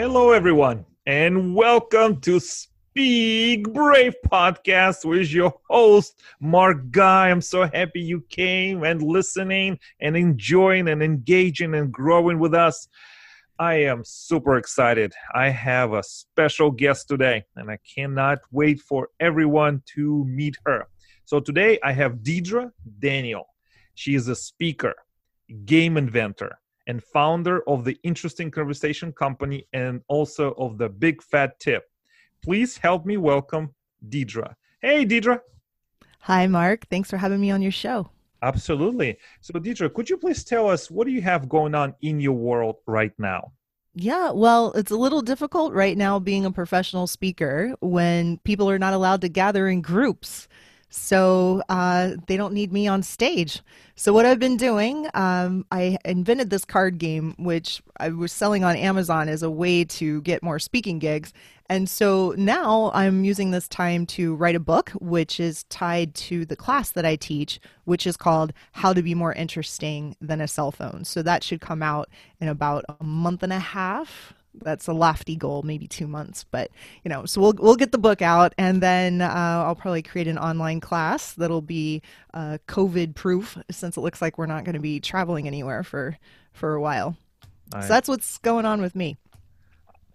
Hello, everyone, and welcome to Speak Brave podcast with your host, Mark Guy. I'm so happy you came and listening and enjoying and engaging and growing with us. I am super excited. I have a special guest today, and I cannot wait for everyone to meet her. So, today I have Deedre Daniel. She is a speaker, game inventor, and founder of the Interesting Conversation Company and also of the Big Fat Tip. Please help me welcome Deedre. Hey, Deedre. Hi, Mark. Thanks for having me on your show. Absolutely. So, Deedre, could you please tell us what do you have going on in your world right now? Yeah, well, it's a little difficult right now being a professional speaker when people are not allowed to gather in groups so uh, they don't need me on stage. So what I've been doing, um, I invented this card game, which I was selling on Amazon as a way to get more speaking gigs. And so now I'm using this time to write a book, which is tied to the class that I teach, which is called How to Be More Interesting Than a Cell Phone. So that should come out in about a month and a half, that's a lofty goal, maybe two months. But you know, so we'll we'll get the book out, and then uh, I'll probably create an online class that'll be uh, COVID proof, since it looks like we're not going to be traveling anywhere for for a while. I, so that's what's going on with me.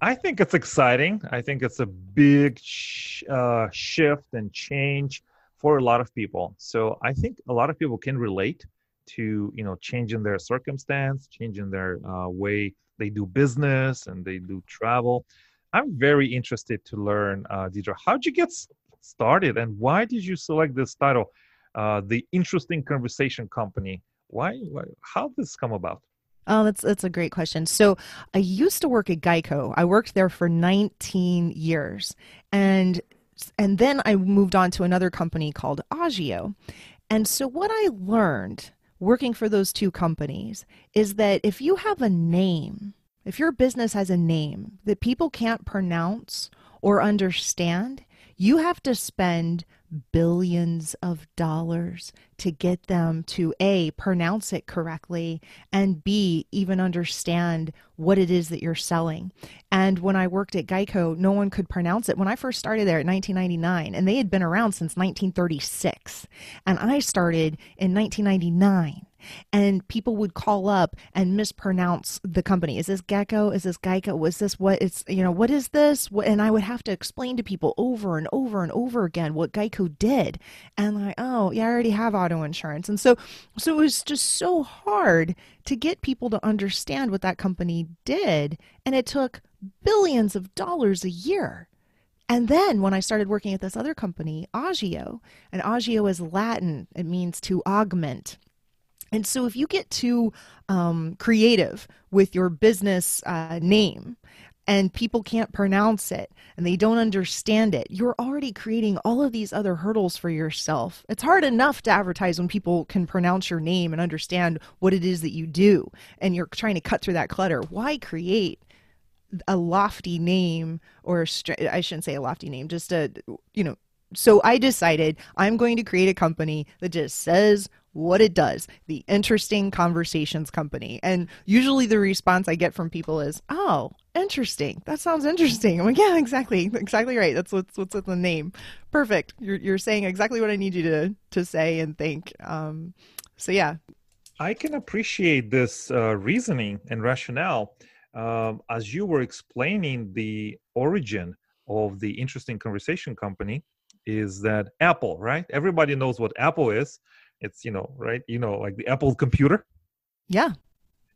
I think it's exciting. I think it's a big sh- uh, shift and change for a lot of people. So I think a lot of people can relate to you know changing their circumstance, changing their uh, way they do business and they do travel. I'm very interested to learn, uh, Deedre, how'd you get started and why did you select this title, uh, the Interesting Conversation Company? Why, why how did this come about? Oh, that's that's a great question. So, I used to work at Geico. I worked there for 19 years, and and then I moved on to another company called Agio. And so, what I learned working for those two companies is that if you have a name, if your business has a name that people can't pronounce or understand, you have to spend billions of dollars to get them to A, pronounce it correctly, and B, even understand what it is that you're selling. And when I worked at Geico, no one could pronounce it. When I first started there in 1999, and they had been around since 1936, and I started in 1999 and people would call up and mispronounce the company. Is this Gecko? Is this Geico? Was this what it's, you know, what is this? And I would have to explain to people over and over and over again what Geico did. And like, oh, yeah, I already have auto insurance. And so, so it was just so hard to get people to understand what that company did. And it took billions of dollars a year. And then when I started working at this other company, Agio, and Agio is Latin, it means to augment. And so if you get too um, creative with your business uh, name, and people can't pronounce it and they don't understand it, you're already creating all of these other hurdles for yourself. It's hard enough to advertise when people can pronounce your name and understand what it is that you do, and you're trying to cut through that clutter. Why create a lofty name, or I shouldn't say a lofty name, just a, you know, so I decided I'm going to create a company that just says what it does the interesting conversations company. And usually the response i get from people is oh interesting. That sounds interesting. I'm like yeah exactly. Exactly right. That's what's what's the name. Perfect. You're, you're saying exactly what i need you to to say and think. Um so yeah. I can appreciate this uh, reasoning and rationale um, as you were explaining the origin of the interesting conversation company is that apple right? Everybody knows what apple is it's you know right you know like the apple computer. Yeah.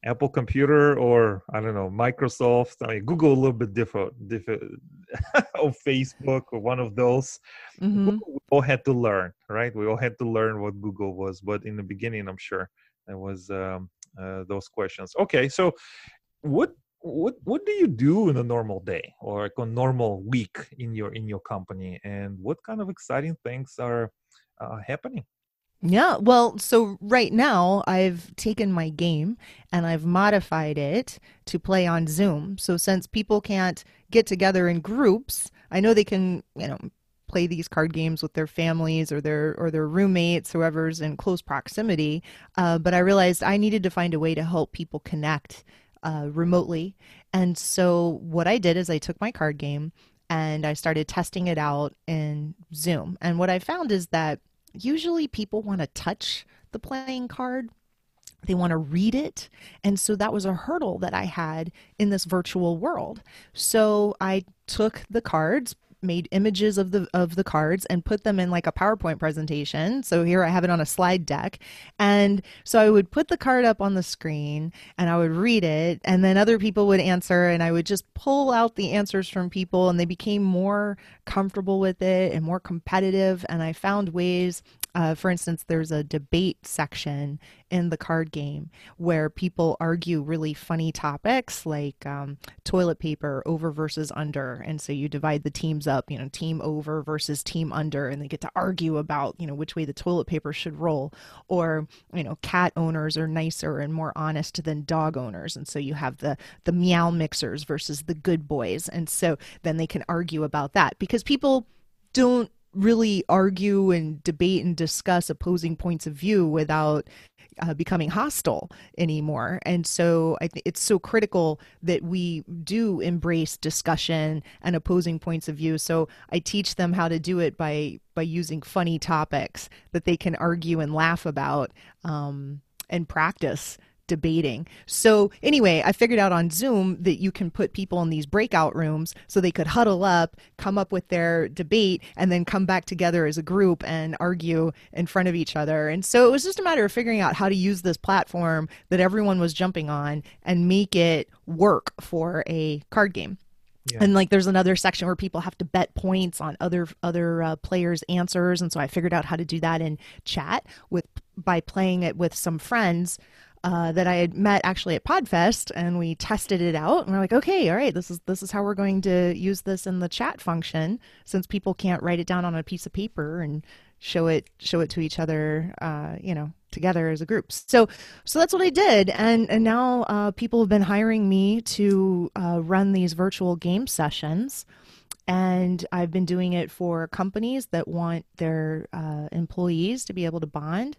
Apple computer or i don't know microsoft. I mean google a little bit different different or facebook or one of those. Mm-hmm. we all had to learn right? We all had to learn what google was but in the beginning i'm sure there was um, uh, those questions. Okay so what what what do you do in a normal day or like a normal week in your in your company? And what kind of exciting things are uh, happening yeah, well, so right now I've taken my game and I've modified it to play on Zoom. So since people can't get together in groups, I know they can, you know, play these card games with their families or their or their roommates, whoever's in close proximity. Uh, but I realized I needed to find a way to help people connect uh, remotely. And so what I did is I took my card game and I started testing it out in Zoom. And what I found is that usually people want to touch the playing card. They want to read it. And so that was a hurdle that I had in this virtual world. So I took the cards, made images of the of the cards and put them in like a PowerPoint presentation. So here I have it on a slide deck. And so I would put the card up on the screen and I would read it and then other people would answer and I would just pull out the answers from people and they became more comfortable with it and more competitive and I found ways uh, for instance, there's a debate section in the card game where people argue really funny topics like um, toilet paper over versus under. And so you divide the teams up, you know, team over versus team under, and they get to argue about, you know, which way the toilet paper should roll. Or, you know, cat owners are nicer and more honest than dog owners. And so you have the, the meow mixers versus the good boys. And so then they can argue about that because people don't really argue and debate and discuss opposing points of view without uh, becoming hostile anymore. And so I think it's so critical that we do embrace discussion and opposing points of view. So I teach them how to do it by by using funny topics that they can argue and laugh about um, and practice debating. So, anyway, I figured out on Zoom that you can put people in these breakout rooms so they could huddle up, come up with their debate, and then come back together as a group and argue in front of each other. And so it was just a matter of figuring out how to use this platform that everyone was jumping on and make it work for a card game. Yeah. And like there's another section where people have to bet points on other other uh, players' answers, and so I figured out how to do that in chat with by playing it with some friends uh, that I had met actually at Podfest, and we tested it out. And we're like, okay, all right, this is this is how we're going to use this in the chat function, since people can't write it down on a piece of paper and show it show it to each other, uh, you know, together as a group. So so that's what I did, and and now uh, people have been hiring me to uh, run these virtual game sessions. And I've been doing it for companies that want their uh, employees to be able to bond.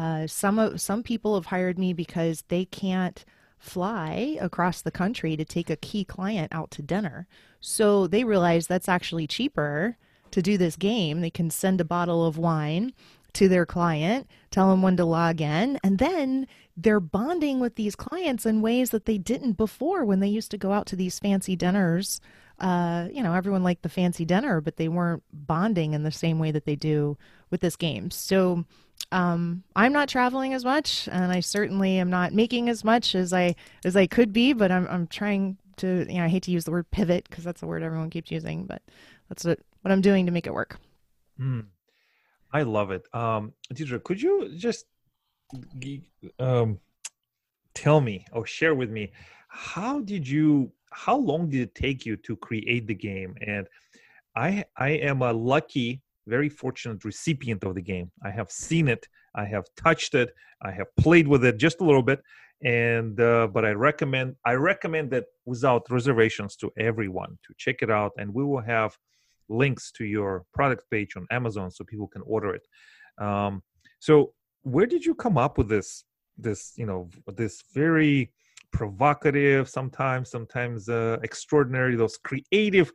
Uh, some of some people have hired me because they can't fly across the country to take a key client out to dinner. So they realize that's actually cheaper to do this game. They can send a bottle of wine to their client, tell them when to log in, and then they're bonding with these clients in ways that they didn't before when they used to go out to these fancy dinners. Uh, you know, everyone liked the fancy dinner, but they weren't bonding in the same way that they do with this game. So um, I'm not traveling as much, and I certainly am not making as much as I as I could be. But I'm I'm trying to. You know, I hate to use the word pivot because that's the word everyone keeps using, but that's what what I'm doing to make it work. Mm, I love it, um, Deedre. Could you just um, tell me or share with me how did you? How long did it take you to create the game? And I I am a lucky very fortunate recipient of the game. I have seen it, I have touched it, I have played with it just a little bit, and uh, but I recommend I recommend that without reservations to everyone to check it out, and we will have links to your product page on Amazon so people can order it. Um, so where did you come up with this this you know this very provocative sometimes sometimes uh, extraordinary those creative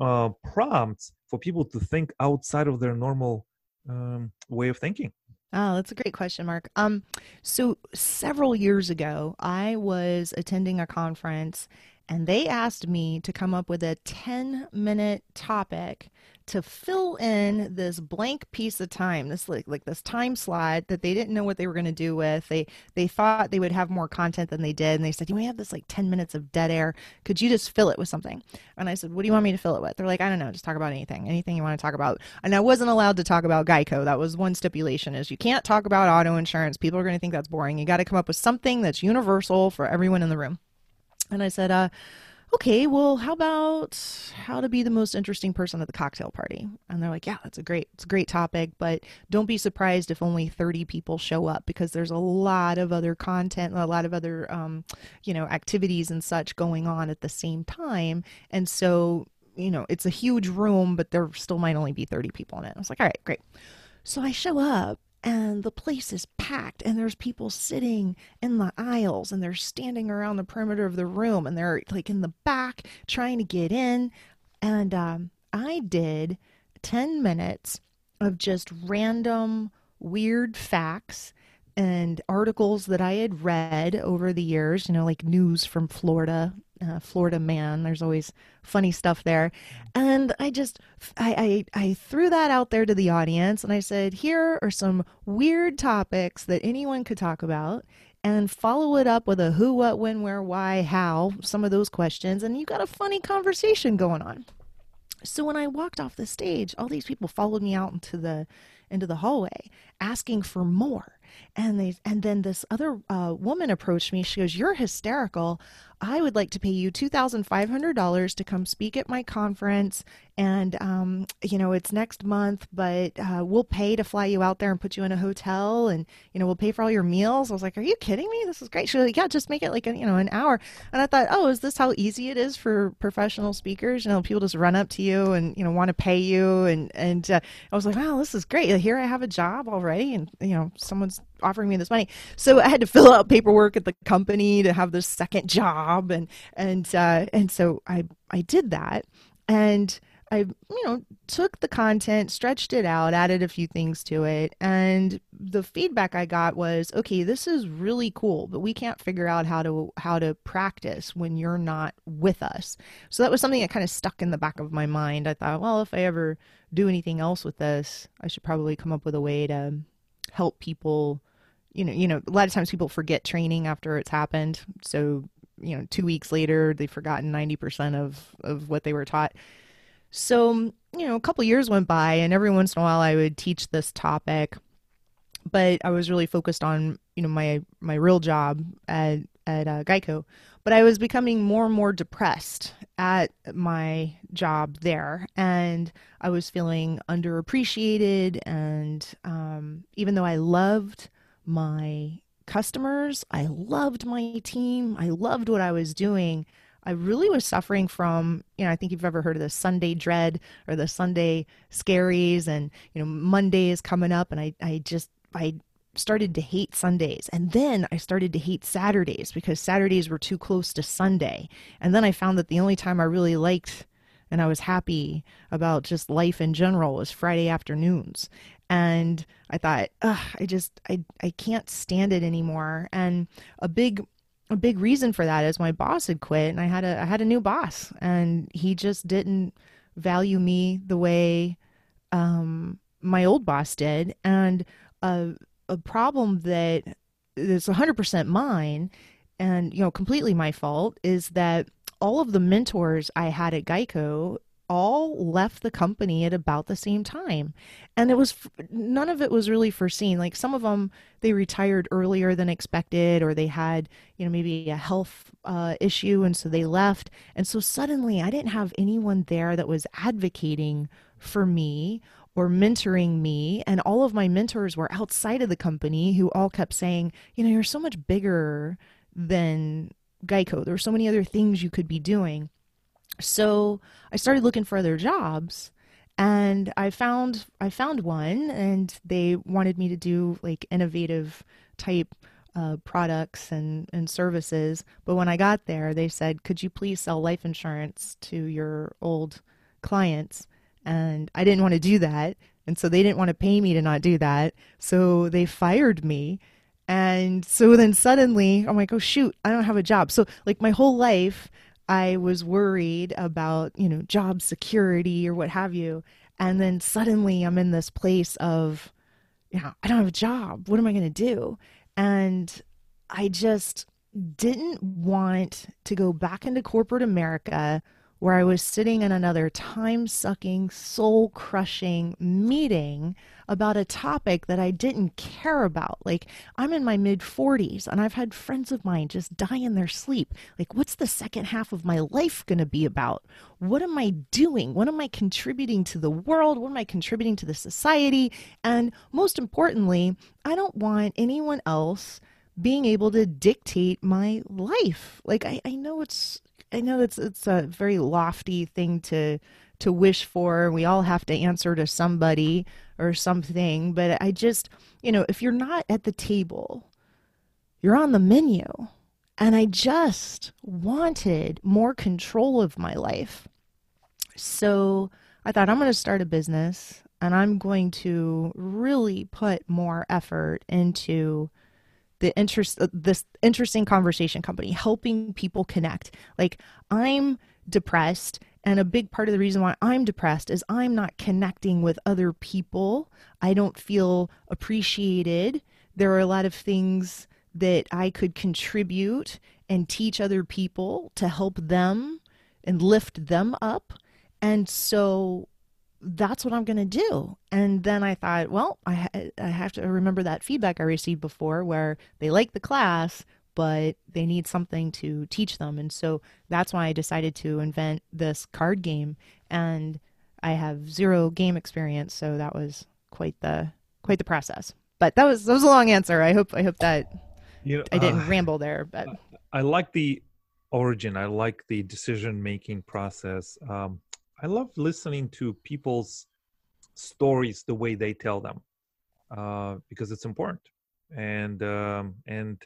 uh, prompts for people to think outside of their normal um, way of thinking? Oh, that's a great question, Mark. Um, so several years ago, I was attending a conference and they asked me to come up with a 10 minute topic to fill in this blank piece of time this like, like this time slot that they didn't know what they were going to do with. They they thought they would have more content than they did and they said you may have this like 10 minutes of dead air. Could you just fill it with something? And i said what do you want me to fill it with? They're like i don't know just talk about anything anything you want to talk about. And i wasn't allowed to talk about geico. That was one stipulation is you can't talk about auto insurance. People are going to think that's boring. You got to come up with something that's universal for everyone in the room. And I said, uh, okay, well, how about how to be the most interesting person at the cocktail party? And they're like, yeah, that's a great, it's a great topic, but don't be surprised if only 30 people show up because there's a lot of other content, a lot of other, um, you know, activities and such going on at the same time. And so, you know, it's a huge room, but there still might only be 30 people in it. I was like, all right, great. So I show up and the place is packed and there's people sitting in the aisles and they're standing around the perimeter of the room and they're like in the back trying to get in. And um, i did 10 minutes of just random weird facts and articles that I had read over the years, you know, like news from Florida, uh, Florida man. There's always funny stuff there. And I just, I, I, I threw that out there to the audience and I said, here are some weird topics that anyone could talk about and follow it up with a who, what, when, where, why, how, some of those questions. And you got a funny conversation going on. So when I walked off the stage, all these people followed me out into the into the hallway asking for more and they and then this other uh, woman approached me. She goes you're hysterical. I would like to pay you $2500 to come speak at my conference. And um, you know it's next month but uh, we'll pay to fly you out there and put you in a hotel and you know we'll pay for all your meals. I was like are you kidding me? This is great. She was like yeah just make it like a, you know an hour. And i thought oh is this how easy it is for professional speakers? You know people just run up to you and you know want to pay you and and uh, i was like wow this is great. Here i have a job already and you know someone's offering me this money so i had to fill out paperwork at the company to have this second job and and uh, and so i i did that and I, you know, took the content, stretched it out, added a few things to it, and the feedback I got was, okay, this is really cool, but we can't figure out how to how to practice when you're not with us. So that was something that kind of stuck in the back of my mind. I thought, well, if I ever do anything else with this, I should probably come up with a way to help people. You know, you know, a lot of times people forget training after it's happened. So, you know, two weeks later, they've forgotten ninety percent of of what they were taught so, you know, a couple years went by, and every once in a while I would teach this topic, but I was really focused on, you know, my my real job at at uh, Geico. But I was becoming more and more depressed at my job there, and I was feeling underappreciated. And um, even though I loved my customers, I loved my team, I loved what I was doing. I really was suffering from, you know, I think you've ever heard of the Sunday dread or the Sunday scaries and, you know, Monday is coming up and I, I just, I started to hate Sundays. And then I started to hate Saturdays because Saturdays were too close to Sunday. And then I found that the only time I really liked and I was happy about just life in general was Friday afternoons. And I thought, I just, I, I can't stand it anymore. And a big a big reason for that is my boss had quit and I had a I had a new boss and he just didn't value me the way um, my old boss did and a a problem that is 100% mine and you know completely my fault is that all of the mentors I had at Geico all left the company at about the same time. And it was none of it was really foreseen. Like some of them they retired earlier than expected or they had you know maybe a health uh, issue and so they left. And so suddenly i didn't have anyone there that was advocating for me or mentoring me and all of my mentors were outside of the company who all kept saying you know you're so much bigger than geico there are so many other things you could be doing so I started looking for other jobs and I found I found one and they wanted me to do like innovative type uh, products and, and services. But when I got there, they said, Could you please sell life insurance to your old clients? And I didn't want to do that. And so they didn't want to pay me to not do that. So they fired me. And so then suddenly I'm like, oh, shoot, I don't have a job. So, like, my whole life, I was worried about, you know, job security or what have you. And then suddenly I'm in this place of, you know, I don't have a job. What am I going to do? And I just didn't want to go back into corporate America where I was sitting in another time sucking, soul crushing meeting about a topic that I didn't care about. Like, I'm in my mid 40s and I've had friends of mine just die in their sleep. Like, what's the second half of my life going to be about? What am I doing? What am I contributing to the world? What am I contributing to the society? And most importantly, I don't want anyone else being able to dictate my life. Like I, I know it's I know it's it's a very lofty thing to to wish for. We all have to answer to somebody or something. But I just, you know, if you're not at the table, you're on the menu. And I just wanted more control of my life. So I thought I'm going to start a business and I'm going to really put more effort into the interest uh, this interesting conversation company helping people connect. Like i'm depressed and a big part of the reason why i'm depressed is i'm not connecting with other people. I don't feel appreciated. There are a lot of things that i could contribute and teach other people to help them and lift them up. And so that's what I'm going to do. And then I thought, well, I, I have to remember that feedback I received before where they like the class, but they need something to teach them. And so that's why I decided to invent this card game. And I have zero game experience, so that was quite the quite the process. But that was that was a long answer. I hope I hope that you know, I didn't uh, ramble there. But I like the origin. I like the decision making process. Um, I love listening to people's stories the way they tell them uh, because it's important. And um, and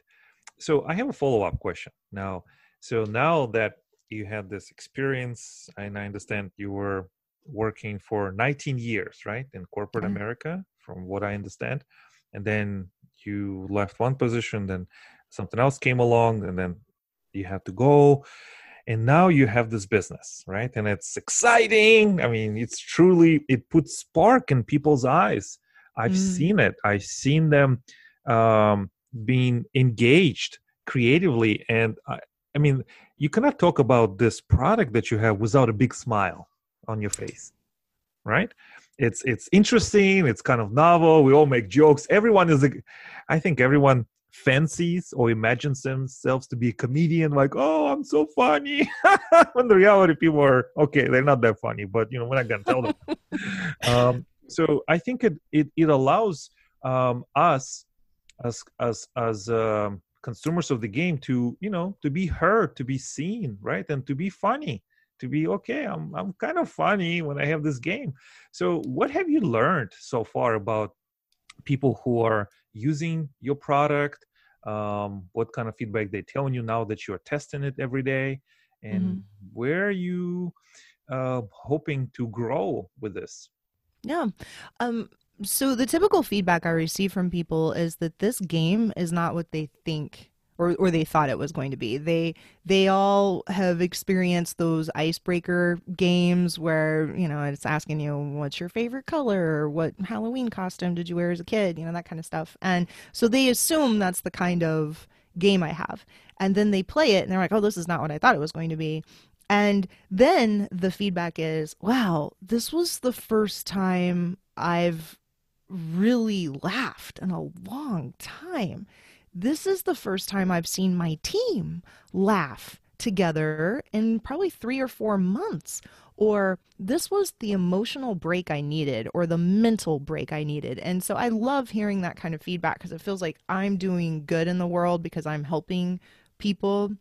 so I have a follow up question now. So now that you had this experience, and I understand you were working for 19 years, right, in corporate mm-hmm. America, from what I understand, and then you left one position, then something else came along, and then you had to go and now you have this business right? And it's exciting. I mean it's truly it puts spark in people's eyes. I've mm. seen it. I've seen them um, being engaged creatively. And I, I mean you cannot talk about this product that you have without a big smile on your face right? It's it's interesting. It's kind of novel. We all make jokes. Everyone is a i think everyone fancies or imagines themselves to be a comedian like oh i'm so funny. When the reality people are okay they're not that funny but you know we're not gonna tell them. Um, so i think it it, it allows um, us as as as um, consumers of the game to you know to be heard to be seen right? And to be funny to be okay i'm i'm kind of funny when i have this game. So what have you learned so far about people who are using your product um, what kind of feedback they're telling you now that you're testing it every day and mm-hmm. where are you uh, hoping to grow with this yeah um, so the typical feedback i receive from people is that this game is not what they think or or they thought it was going to be. They they all have experienced those icebreaker games where you know it's asking you what's your favorite color? Or what Halloween costume did you wear as a kid, you know that kind of stuff, and so they assume that's the kind of game I have, and then they play it and they're like, oh, this is not what I thought it was going to be. And then the feedback is, wow, this was the first time I've really laughed in a long time this is the first time I've seen my team laugh together in probably three or four months. Or this was the emotional break I needed or the mental break I needed. And so I love hearing that kind of feedback because it feels like I'm doing good in the world because I'm helping people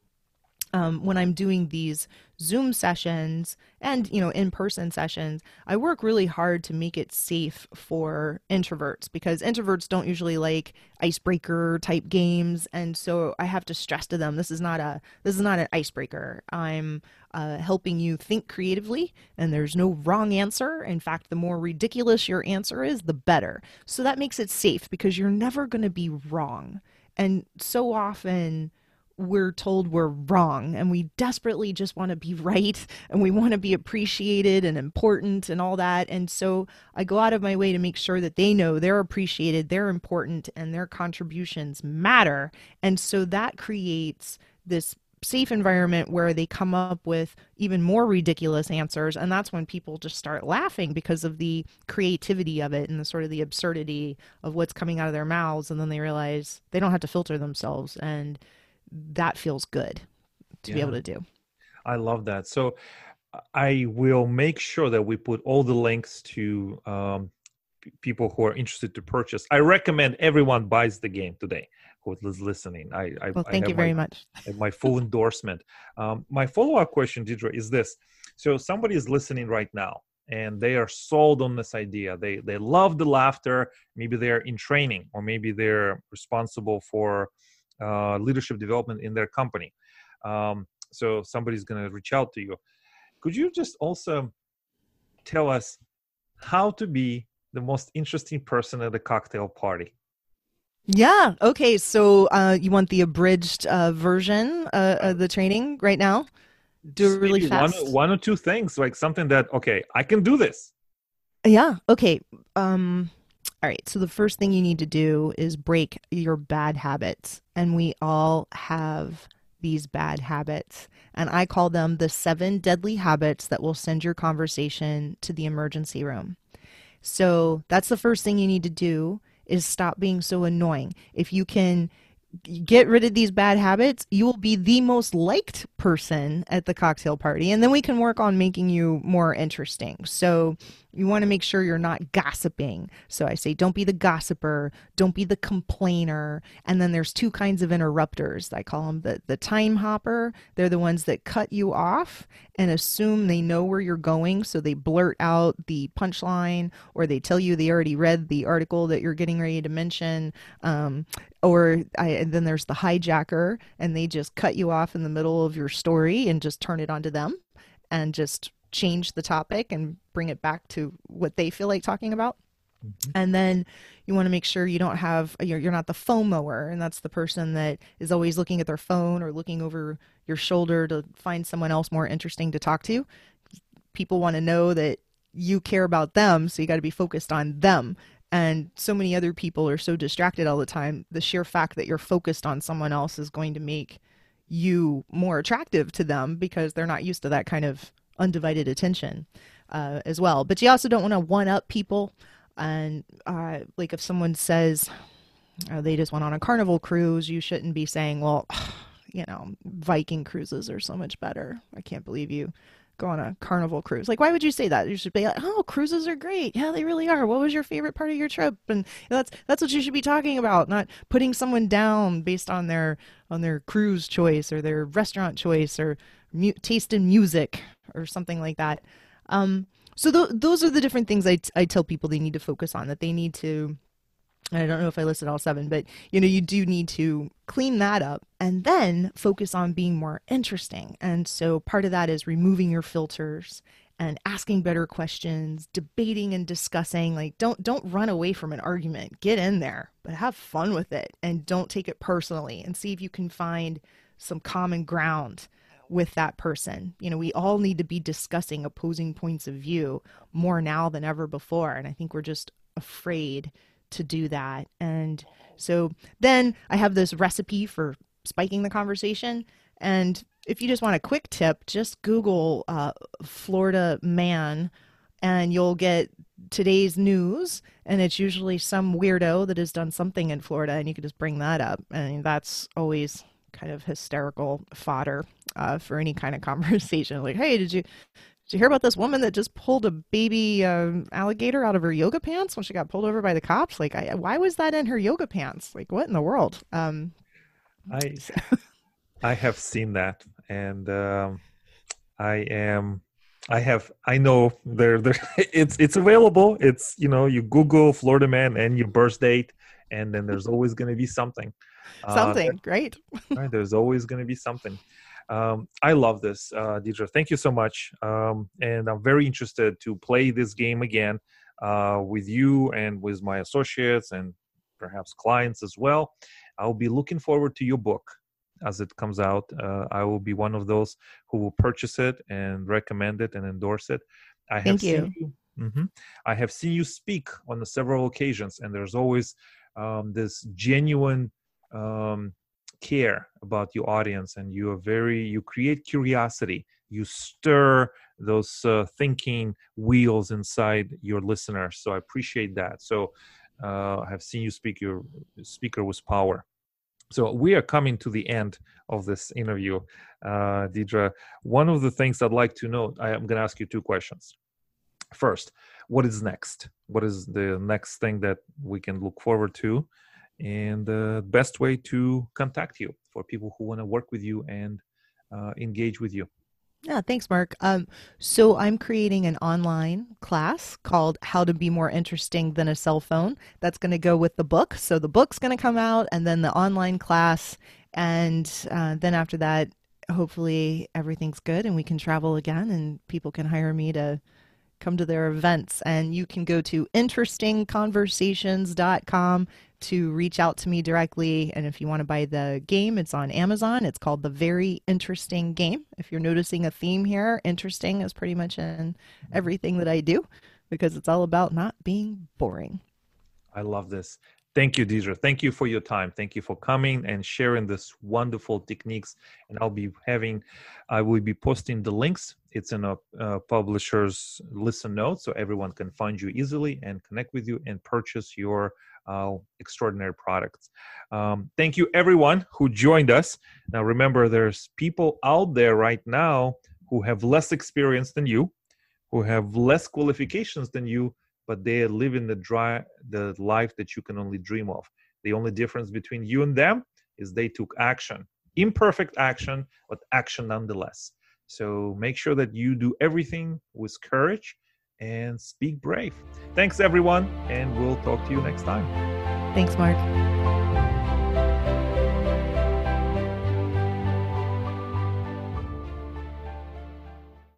um, when I'm doing these Zoom sessions and you know in-person sessions, I work really hard to make it safe for introverts because introverts don't usually like icebreaker type games, and so I have to stress to them this is not a this is not an icebreaker. I'm uh, helping you think creatively, and there's no wrong answer. In fact, the more ridiculous your answer is, the better. So that makes it safe because you're never going to be wrong, and so often we're told we're wrong and we desperately just want to be right and we want to be appreciated and important and all that. And so I go out of my way to make sure that they know they're appreciated, they're important, and their contributions matter. And so that creates this safe environment where they come up with even more ridiculous answers and that's when people just start laughing because of the creativity of it and the sort of the absurdity of what's coming out of their mouths and then they realize they don't have to filter themselves and that feels good to yeah. be able to do. I love that. So I will make sure that we put all the links to um, people who are interested to purchase. I recommend everyone buys the game today who is listening. I, I well, thank I you very my, much. my full endorsement. Um, my follow up question, Deedre, is this: So somebody is listening right now, and they are sold on this idea. They they love the laughter. Maybe they're in training, or maybe they're responsible for uh, leadership development in their company. Um, so somebody's going to reach out to you. Could you just also tell us how to be the most interesting person at a cocktail party? Yeah. Okay. So uh, you want the abridged uh, version uh, of the training right now? Do it really fast. One, one or two things, like something that okay, I can do this. Yeah. Okay. Um. All right. So the first thing you need to do is break your bad habits, and we all have these bad habits. And I call them the seven deadly habits that will send your conversation to the emergency room. So that's the first thing you need to do is stop being so annoying. If you can get rid of these bad habits, you will be the most liked person at the cocktail party. And then we can work on making you more interesting. So you want to make sure you're not gossiping. So I say, don't be the gossiper, don't be the complainer. And then there's two kinds of interrupters. I call them the, the time hopper. They're the ones that cut you off and assume they know where you're going. So they blurt out the punchline or they tell you they already read the article that you're getting ready to mention. Um, or I, then there's the hijacker and they just cut you off in the middle of your story and just turn it onto them and just change the topic and bring it back to what they feel like talking about. Mm-hmm. And then you want to make sure you don't have you're, you're not the FOMOer, and that's the person that is always looking at their phone or looking over your shoulder to find someone else more interesting to talk to. People want to know that you care about them, so you got to be focused on them. And so many other people are so distracted all the time. The sheer fact that you're focused on someone else is going to make you more attractive to them because they're not used to that kind of undivided attention uh, as well. But you also don't want to one up people. And uh, like if someone says uh, they just went on a carnival cruise, you shouldn't be saying, well, you know, Viking cruises are so much better. I can't believe you go on a carnival cruise. Like, why would you say that? You should be like, oh, cruises are great. Yeah, they really are. What was your favorite part of your trip? And that's that's what you should be talking about, not putting someone down based on their on their cruise choice or their restaurant choice or mu- taste in music or something like that. Um, so th- those are the different things I, t- I tell people they need to focus on that they need to I don't know if I listed all seven, but you know, you do need to clean that up and then focus on being more interesting. And so part of that is removing your filters and asking better questions, debating and discussing. Like don't don't run away from an argument. Get in there, but have fun with it and don't take it personally and see if you can find some common ground with that person. You know, we all need to be discussing opposing points of view more now than ever before. And I think we're just afraid to do that. And so then I have this recipe for spiking the conversation. And if you just want a quick tip, just Google uh, Florida man and you'll get today's news. And it's usually some weirdo that has done something in Florida, and you can just bring that up. And that's always kind of hysterical fodder uh, for any kind of conversation. Like, hey, did you did you hear about this woman that just pulled a baby um, alligator out of her yoga pants when she got pulled over by the cops? Like, I, why was that in her yoga pants? Like, what in the world? Um, I I have seen that, and um, I am. I have. I know there. There. It's it's available. It's you know you Google Florida man and your birth date, and then there's always going to be something. Something, uh, great. right, there's always going to be something. Um, I love this, uh, Deedre. Thank you so much. Um, and I'm very interested to play this game again uh, with you and with my associates and perhaps clients as well. I'll be looking forward to your book as it comes out. Uh, I will be one of those who will purchase it and recommend it and endorse it. I have Thank you. you mm-hmm, I have seen you speak on several occasions, and there's always um, this genuine um, care about your audience and you are very you create curiosity. You stir those uh, thinking wheels inside your listeners so i appreciate that. So uh, i have seen you speak your speaker with power. So we are coming to the end of this interview uh, deedre. One of the things i'd like to know i am going to ask you two questions. First what is next? What is the next thing that we can look forward to and the best way to contact you for people who want to work with you and uh, engage with you Yeah, thanks, Mark. Um, so I'm creating an online class called How to Be More Interesting Than a Cell Phone. That's going to go with the book. So the book's going to come out, and then the online class, and uh, then after that, hopefully everything's good and we can travel again, and people can hire me to come to their events. And you can go to interestingconversations.com to reach out to me directly. And if you want to buy the game, it's on Amazon. It's called The Very Interesting Game. If you're noticing a theme here, interesting is pretty much in everything that I do because it's all about not being boring. I love this. Thank you, Deedre. Thank you for your time. Thank you for coming and sharing this wonderful techniques. And I'll be having, I will be posting the links. It's in a, publisher's listen notes, so everyone can find you easily and connect with you and purchase your uh, extraordinary products. Um, thank you, everyone who joined us. Now, remember, there's people out there right now who have less experience than you, who have less qualifications than you, but they are living the dry the life that you can only dream of. The only difference between you and them is they took action, imperfect action, but action nonetheless. So make sure that you do everything with courage and speak brave. Thanks, everyone, and we'll talk to you next time. Thanks, Mark.